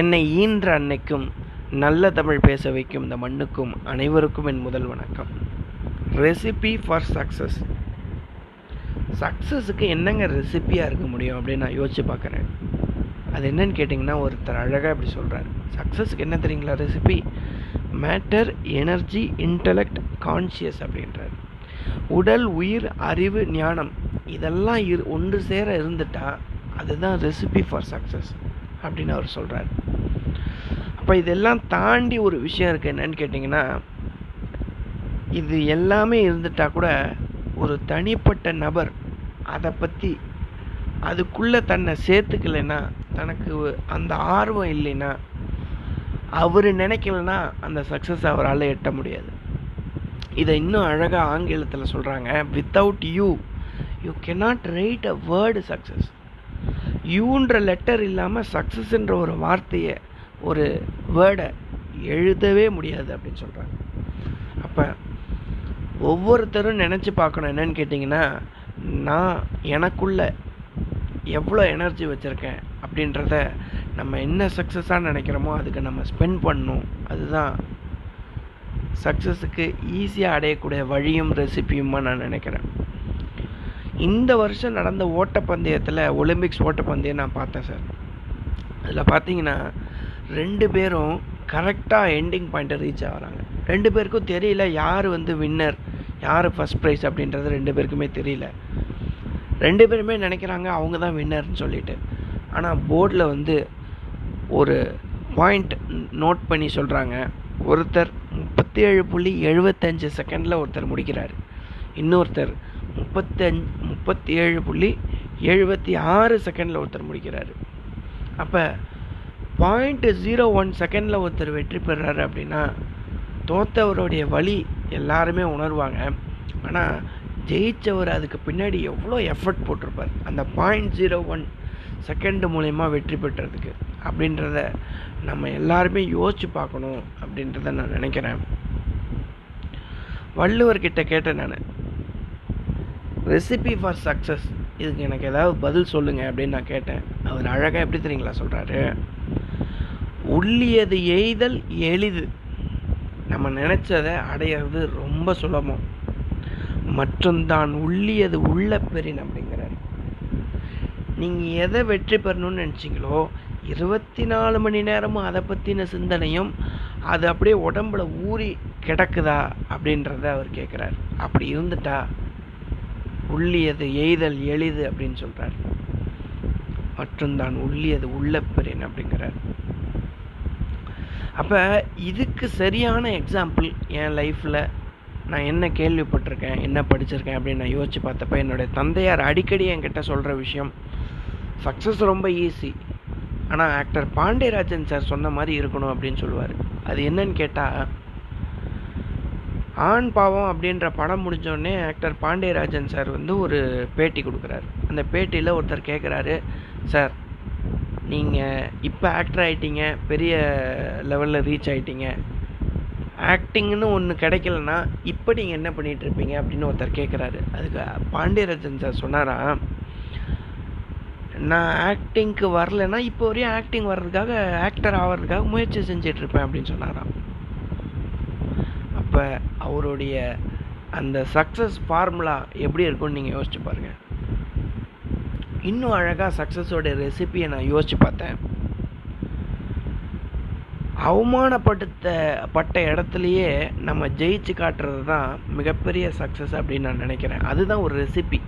என்னை ஈன்ற அன்னைக்கும் நல்ல தமிழ் பேச வைக்கும் இந்த மண்ணுக்கும் அனைவருக்கும் என் முதல் வணக்கம். ரெசிபி ஃபார் சக்ஸஸ் சக்ஸஸுக்கு என்னங்க ரெசிபியாக இருக்க முடியும் அப்படின்னு நான் யோசிச்சு பார்க்குறேன். அது என்னன்னு கேட்டிங்கன்னா ஒருத்தர் அழகாக இப்படி சொல்கிறார் சக்ஸஸுக்கு என்ன தெரியுங்களா recipe matter energy intellect conscious அப்படின்றார். உடல் உயிர் அறிவு ஞானம் இதெல்லாம் இரு ஒன்று சேர இருந்துட்டா அதுதான் ரெசிபி ஃபார் சக்ஸஸ் அப்படின்னு அவர் சொல்கிறார் அப்போ இதெல்லாம் தாண்டி ஒரு விஷயம் இருக்குது என்னன்னு கேட்டிங்கன்னா இது எல்லாமே இருந்துட்டால் கூட ஒரு தனிப்பட்ட நபர் அதை பற்றி அதுக்குள்ளே தன்னை சேர்த்துக்கலைன்னா தனக்கு அந்த ஆர்வம் இல்லைன்னா அவர் நினைக்கலன்னா அந்த சக்ஸஸ் அவரால் எட்ட முடியாது. இதை இன்னும் அழகாக ஆங்கிலத்தில் சொல்கிறாங்க without you you cannot write a word success யூன்ற letter இல்லாமல் சக்ஸஸ்ன்ற ஒரு வார்த்தையை ஒரு வேர்டை எழுதவே முடியாது அப்படின்னு சொல்கிறாங்க அப்போ ஒவ்வொருத்தரும் நினச்சி பார்க்கணும் என்னன்னு கேட்டிங்கன்னா நான் எனக்குள்ள எவ்வளோ எனர்ஜி வச்சுருக்கேன் அப்படின்றத நம்ம என்ன சக்ஸஸாக நினைக்கிறோமோ அதுக்கு நம்ம ஸ்பெண்ட் பண்ணணும். அதுதான் சக்ஸஸுக்கு ஈஸியாக அடையக்கூடிய வழியும் ரெசிபியுமா நான் நினைக்கிறேன். இந்த வருஷம் நடந்த ஓட்டப்பந்தயத்தில் ஒலிம்பிக்ஸ் ஓட்டப்பந்தயம் நான் பார்த்தேன் சார். அதில் பார்த்தீங்கன்னா ரெண்டு பேரும் கரெக்டாக எண்டிங் பாயிண்ட்டை ரீச் ஆகிறாங்க. ரெண்டு பேருக்கும் தெரியல யார் வந்து வின்னர் யார் ஃபஸ்ட் ப்ரைஸ் அப்படின்றது ரெண்டு பேருக்குமே தெரியல. ரெண்டு பேருமே நினைக்கிறாங்க அவங்க தான் வின்னர்னு சொல்லிட்டு. ஆனால் போர்டில் வந்து ஒரு பாயிண்ட் நோட் பண்ணி சொல்கிறாங்க ஒருத்தர் முப்பத்தி ஏழு புள்ளி எழுபத்தஞ்சு செகண்டில் ஒருத்தர் முடிக்கிறார். இன்னொருத்தர் முப்பத்தஞ்சு முப்பத்தி ஏழு புள்ளி எழுபத்தி ஆறு செகண்டில் ஒருத்தர் முடிக்கிறாரு. அப்போ பாயிண்ட் ஜீரோ ஒன் செகண்டில் ஒருத்தர் வெற்றி பெறாரு அப்படின்னா தோத்தவருடைய வழி எல்லாருமே உணர்வாங்க. ஆனால் ஜெயித்தவர் அதுக்கு பின்னாடி எவ்வளோ எஃபர்ட் போட்டிருப்பார். அந்த பாயிண்ட் ஜீரோ ஒன் செகண்டு மூலயமா வெற்றி பெற்றதுக்கு அப்படின்றத நம்ம எல்லாருமே யோசித்து பார்க்கணும் அப்படின்றத நான் நினைக்கிறேன். வள்ளுவர்கிட்ட கேட்டேன் நான். ரெசிபி ஃபார் சக்ஸஸ் இதுக்கு எனக்கு ஏதாவது பதில் சொல்லுங்கள் அப்படின்னு நான் கேட்டேன். அவர் அழகாக எப்படி தெரியுங்களா சொல்கிறாரு உள்ளியது எய்தல் எளிது. நம்ம நினச்சதை அடையிறது ரொம்ப சுலபம். மற்றும் தான் உள்ளியது உள்ள பெறின் அப்படிங்கிறார். நீங்கள் எதை வெற்றி பெறணும்னு நினச்சிங்களோ இருபத்தி நாலு மணி நேரமும் அதை பற்றின சிந்தனையும் அது அப்படியே உடம்புல ஊறி கிடக்குதா அப்படின்றத அவர் கேட்குறார் அப்படி இருந்துட்டா உள்ளியது எய்தல் எளிது அப்படின்னு சொல்கிறார் மற்றும் தான் உள்ளியது உள்ள பெறின் அப்படிங்கிறார். அப்போ இதுக்கு சரியான எக்ஸாம்பிள் என் லைஃப்பில் நான் என்ன கேள்விப்பட்டிருக்கேன் என்ன படிச்சிருக்கேன் அப்படின்னு நான் யோசிச்சு பார்த்தப்ப என்னுடைய தந்தையார் அடிக்கடி என்கிட்ட சொல்கிற விஷயம் சக்ஸஸ் ரொம்ப ஈஸி ஆனால் ஆக்டர் பாண்டியராஜன் சார் சொன்ன மாதிரி இருக்கணும் அப்படின்னு சொல்லுவார். அது என்னன்னு கேட்டால் ஆண் பாவம் அப்படின்ற படம் முடிஞ்சோடனே ஆக்டர் பாண்டியராஜன் சார் வந்து ஒரு பேட்டி கொடுக்குறாரு. அந்த பேட்டியில் ஒருத்தர் கேட்குறாரு சார் நீங்கள் இப்போ ஆக்டர் ஆகிட்டீங்க பெரிய லெவலில் ரீச் ஆகிட்டீங்க ஆக்டிங்னு ஒன்று கிடைக்கலன்னா இப்போ நீங்கள் என்ன பண்ணிகிட்ருப்பீங்க அப்படின்னு ஒருத்தர் கேட்குறாரு அதுக்கு பாண்டியராஜன் சார் சொன்னாராம் நான் ஆக்டிங்க்கு வரலைன்னா இப்போ வரையும் ஆக்டிங் வர்றதுக்காக ஆக்டர் ஆகிறதுக்காக முயற்சி செஞ்சிட்ருப்பேன் அப்படின்னு சொன்னாராம். அப்போ அவருடைய அந்த சக்ஸஸ் ஃபார்முலா எப்படி இருக்கும்னு நீங்கள் யோசிச்சு பாருங்கள் இன்னும் அழகாக சக்ஸஸோட ரெசிபியை நான் யோசிச்சு பார்த்தேன். அவமானப்படுத்தப்பட்ட இடத்துலையே நம்ம ஜெயிச்சு காட்டுறது தான் மிகப்பெரிய சக்ஸஸ் அப்படின்னு நான் நினைக்கிறேன். அதுதான் ஒரு ரெசிபி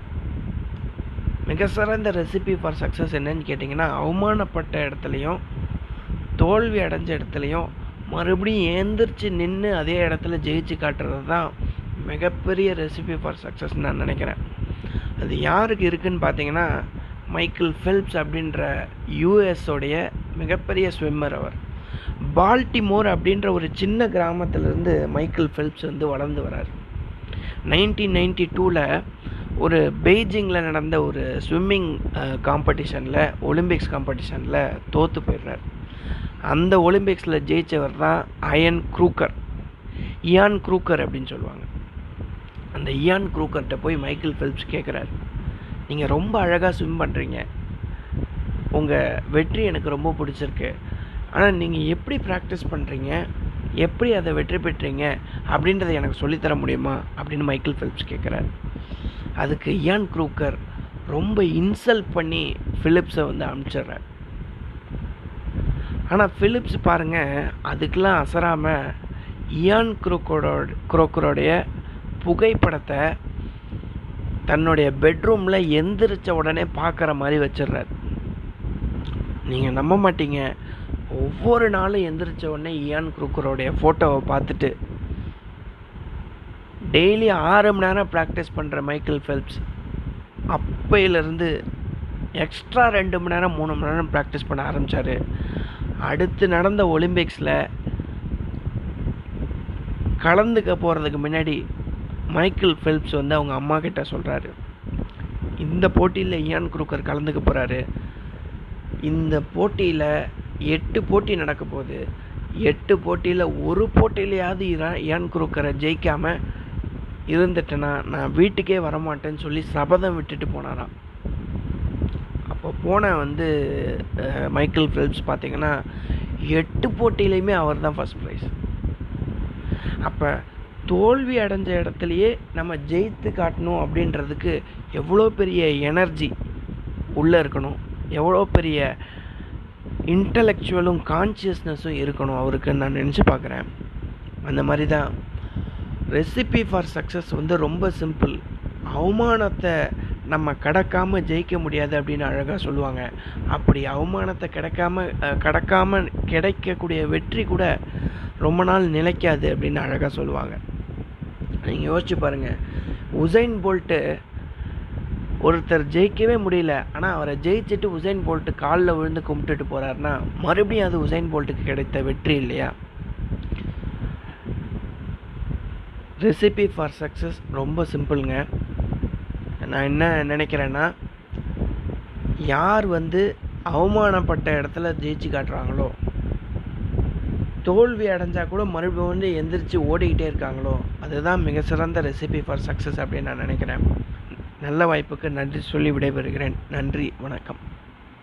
மிக சிறந்த ரெசிபி ஃபார் சக்ஸஸ் என்னன்னு கேட்டிங்கன்னா அவமானப்பட்ட இடத்துலையும் தோல்வி அடைஞ்ச இடத்துலையும் மறுபடியும் ஏந்திரிச்சு நின்று அதே இடத்துல ஜெயிச்சு காட்டுறது தான் மிகப்பெரிய ரெசிபி ஃபார் சக்ஸஸ் நான் நினைக்கிறேன். அது யாருக்கு இருக்குன்னு பார்த்தீங்கன்னா மைக்கேல் ஃபெல்ப்ஸ் அப்படின்ற யூஎஸோடைய மிகப்பெரிய ஸ்விம்மர் அவர். பால்டிமோர் அப்படின்ற ஒரு சின்ன கிராமத்திலேருந்து மைக்கேல் ஃபெல்ப்ஸ் வந்து வளர்ந்து வரார். நைன்டீன் நைன்டி டூவில் ஒரு பெய்ஜிங்கில் நடந்த ஒரு ஸ்விம்மிங் காம்படிஷனில் ஒலிம்பிக்ஸ் காம்படிஷனில் தோற்று போயிடுறார். அந்த ஒலிம்பிக்ஸில் ஜெயித்தவர் தான் அயன் க்ரூக்கர் இயான் க்ரூக்கர் அப்படின்னு சொல்லுவாங்க. அந்த இயான் க்ரூக்கர்கிட்ட போய் மைக்கேல் ஃபெல்ப்ஸ் கேட்குறாரு நீங்கள் ரொம்ப அழகாக ஸ்விம் பண்ணுறீங்க உங்கள் வெற்றி எனக்கு ரொம்ப பிடிச்சிருக்கு. ஆனால் நீங்கள் எப்படி ப்ராக்டிஸ் பண்ணுறீங்க எப்படி அதை வெற்றி பெற்றீங்க? அப்படின்றத எனக்கு சொல்லித்தர முடியுமா? அப்படின்னு மைக்கேல் ஃபிலிப்ஸ் கேட்குறாரு அதுக்கு இயான் க்ரூக்கர் ரொம்ப இன்சல்ட் பண்ணி ஃபிலிப்ஸை வந்து அனுப்பிச்சிடுறார். ஆனால் ஃபிலிப்ஸ் பாருங்கள் அதுக்கெலாம் அசராமல் இயான் குரோக்கரோட குரோக்கரோடைய புகைப்படத்தை தன்னுடைய பெட்ரூமில் எந்திரிச்ச உடனே பார்க்குற மாதிரி வச்சிடுறாரு. நீங்கள் நம்ப மாட்டீங்க. ஒவ்வொரு நாளும் எந்திரிச்ச உடனே இயான் குரூக்கரோடைய ஃபோட்டோவை பார்த்துட்டு டெய்லி ஆறு மணி நேரம் ப்ராக்டிஸ் பண்ணுற மைக்கேல் ஃபெல்ப்ஸ் அப்பையிலேருந்து எக்ஸ்ட்ரா ரெண்டு மணி நேரம் மூணு மணி நேரம் ப்ராக்டிஸ் பண்ண ஆரம்பித்தார் அடுத்து நடந்த ஒலிம்பிக்ஸில் கலந்துக்க போகிறதுக்கு முன்னாடி மைக்கேல் ஃபெல்ப்ஸ் வந்து அவங்க அம்மா கிட்ட சொல்கிறாரு இந்த போட்டியில் இயான் குரூக்கர் கலந்துக்க போகிறாரு இந்த போட்டியில் எட்டு போட்டி நடக்க போகுது. எட்டு போட்டியில் ஒரு போட்டியிலையாவது இயான் குரூக்கரை ஜெயிக்காமல் இருந்துட்டேன்னா நான் வீட்டுக்கே வரமாட்டேன்னு சொல்லி சபதம் விட்டுட்டு போனாராம். அப்போ போன வந்து மைக்கேல் ஃபெல்ப்ஸ் பார்த்தீங்கன்னா எட்டு போட்டியிலையுமே அவர் தான் ஃபஸ்ட் ப்ரைஸ் அப்போ தோல்வி அடைஞ்ச இடத்துலையே நம்ம ஜெயித்து காட்டணும் அப்படின்றதுக்கு எவ்வளோ பெரிய எனர்ஜி உள்ளே இருக்கணும்? எவ்வளோ பெரிய இன்டலெக்சுவலும் கான்சியஸ்னஸும் இருக்கணும் அவருக்கு நான் நினச்சி பார்க்குறேன். அந்த மாதிரி தான். ரெசிபி ஃபார் சக்ஸஸ் வந்து ரொம்ப சிம்பிள் அவமானத்தை நம்ம கடக்காம ஜெயிக்க முடியாது அப்படின்னு அழகாக சொல்லுவாங்க. அப்படி அவமானத்தை கிடைக்காம கடக்காம கிடைக்கக்கூடிய வெற்றி கூட ரொம்ப நாள் நிலைக்காது அப்படின்னு அழகாக சொல்லுவாங்க. நீங்கள் யோசிச்சு பாருங்கள் உசைன் போல்ட்டு ஒருத்தர் ஜெயிக்கவே முடியல. ஆனால் அவரை ஜெயிச்சுட்டு உசைன் போல்ட்டு காலில் விழுந்து கும்பிட்டுட்டு போகிறாருன்னா மறுபடியும் அது உசைன் போல்ட்டுக்கு கிடைத்த வெற்றி இல்லையா? ரெசிபி ஃபார் சக்ஸஸ் ரொம்ப சிம்பிளுங்க நான் என்ன நினைக்கிறேன்னா யார் வந்து அவமானப்பட்ட இடத்துல ஜெயிச்சு காட்டுறாங்களோ தோல்வி அடைஞ்சால் கூட மறுபடியும் வந்து எந்திரிச்சு ஓடிக்கிட்டே இருக்காங்களோ அதுதான் மிக சிறந்த ரெசிபி ஃபார் சக்ஸஸ் அப்படின்னு நான் நினைக்கிறேன். நல்ல வாய்ப்புக்கு நன்றி சொல்லி விடைபெறுகிறேன். நன்றி வணக்கம்.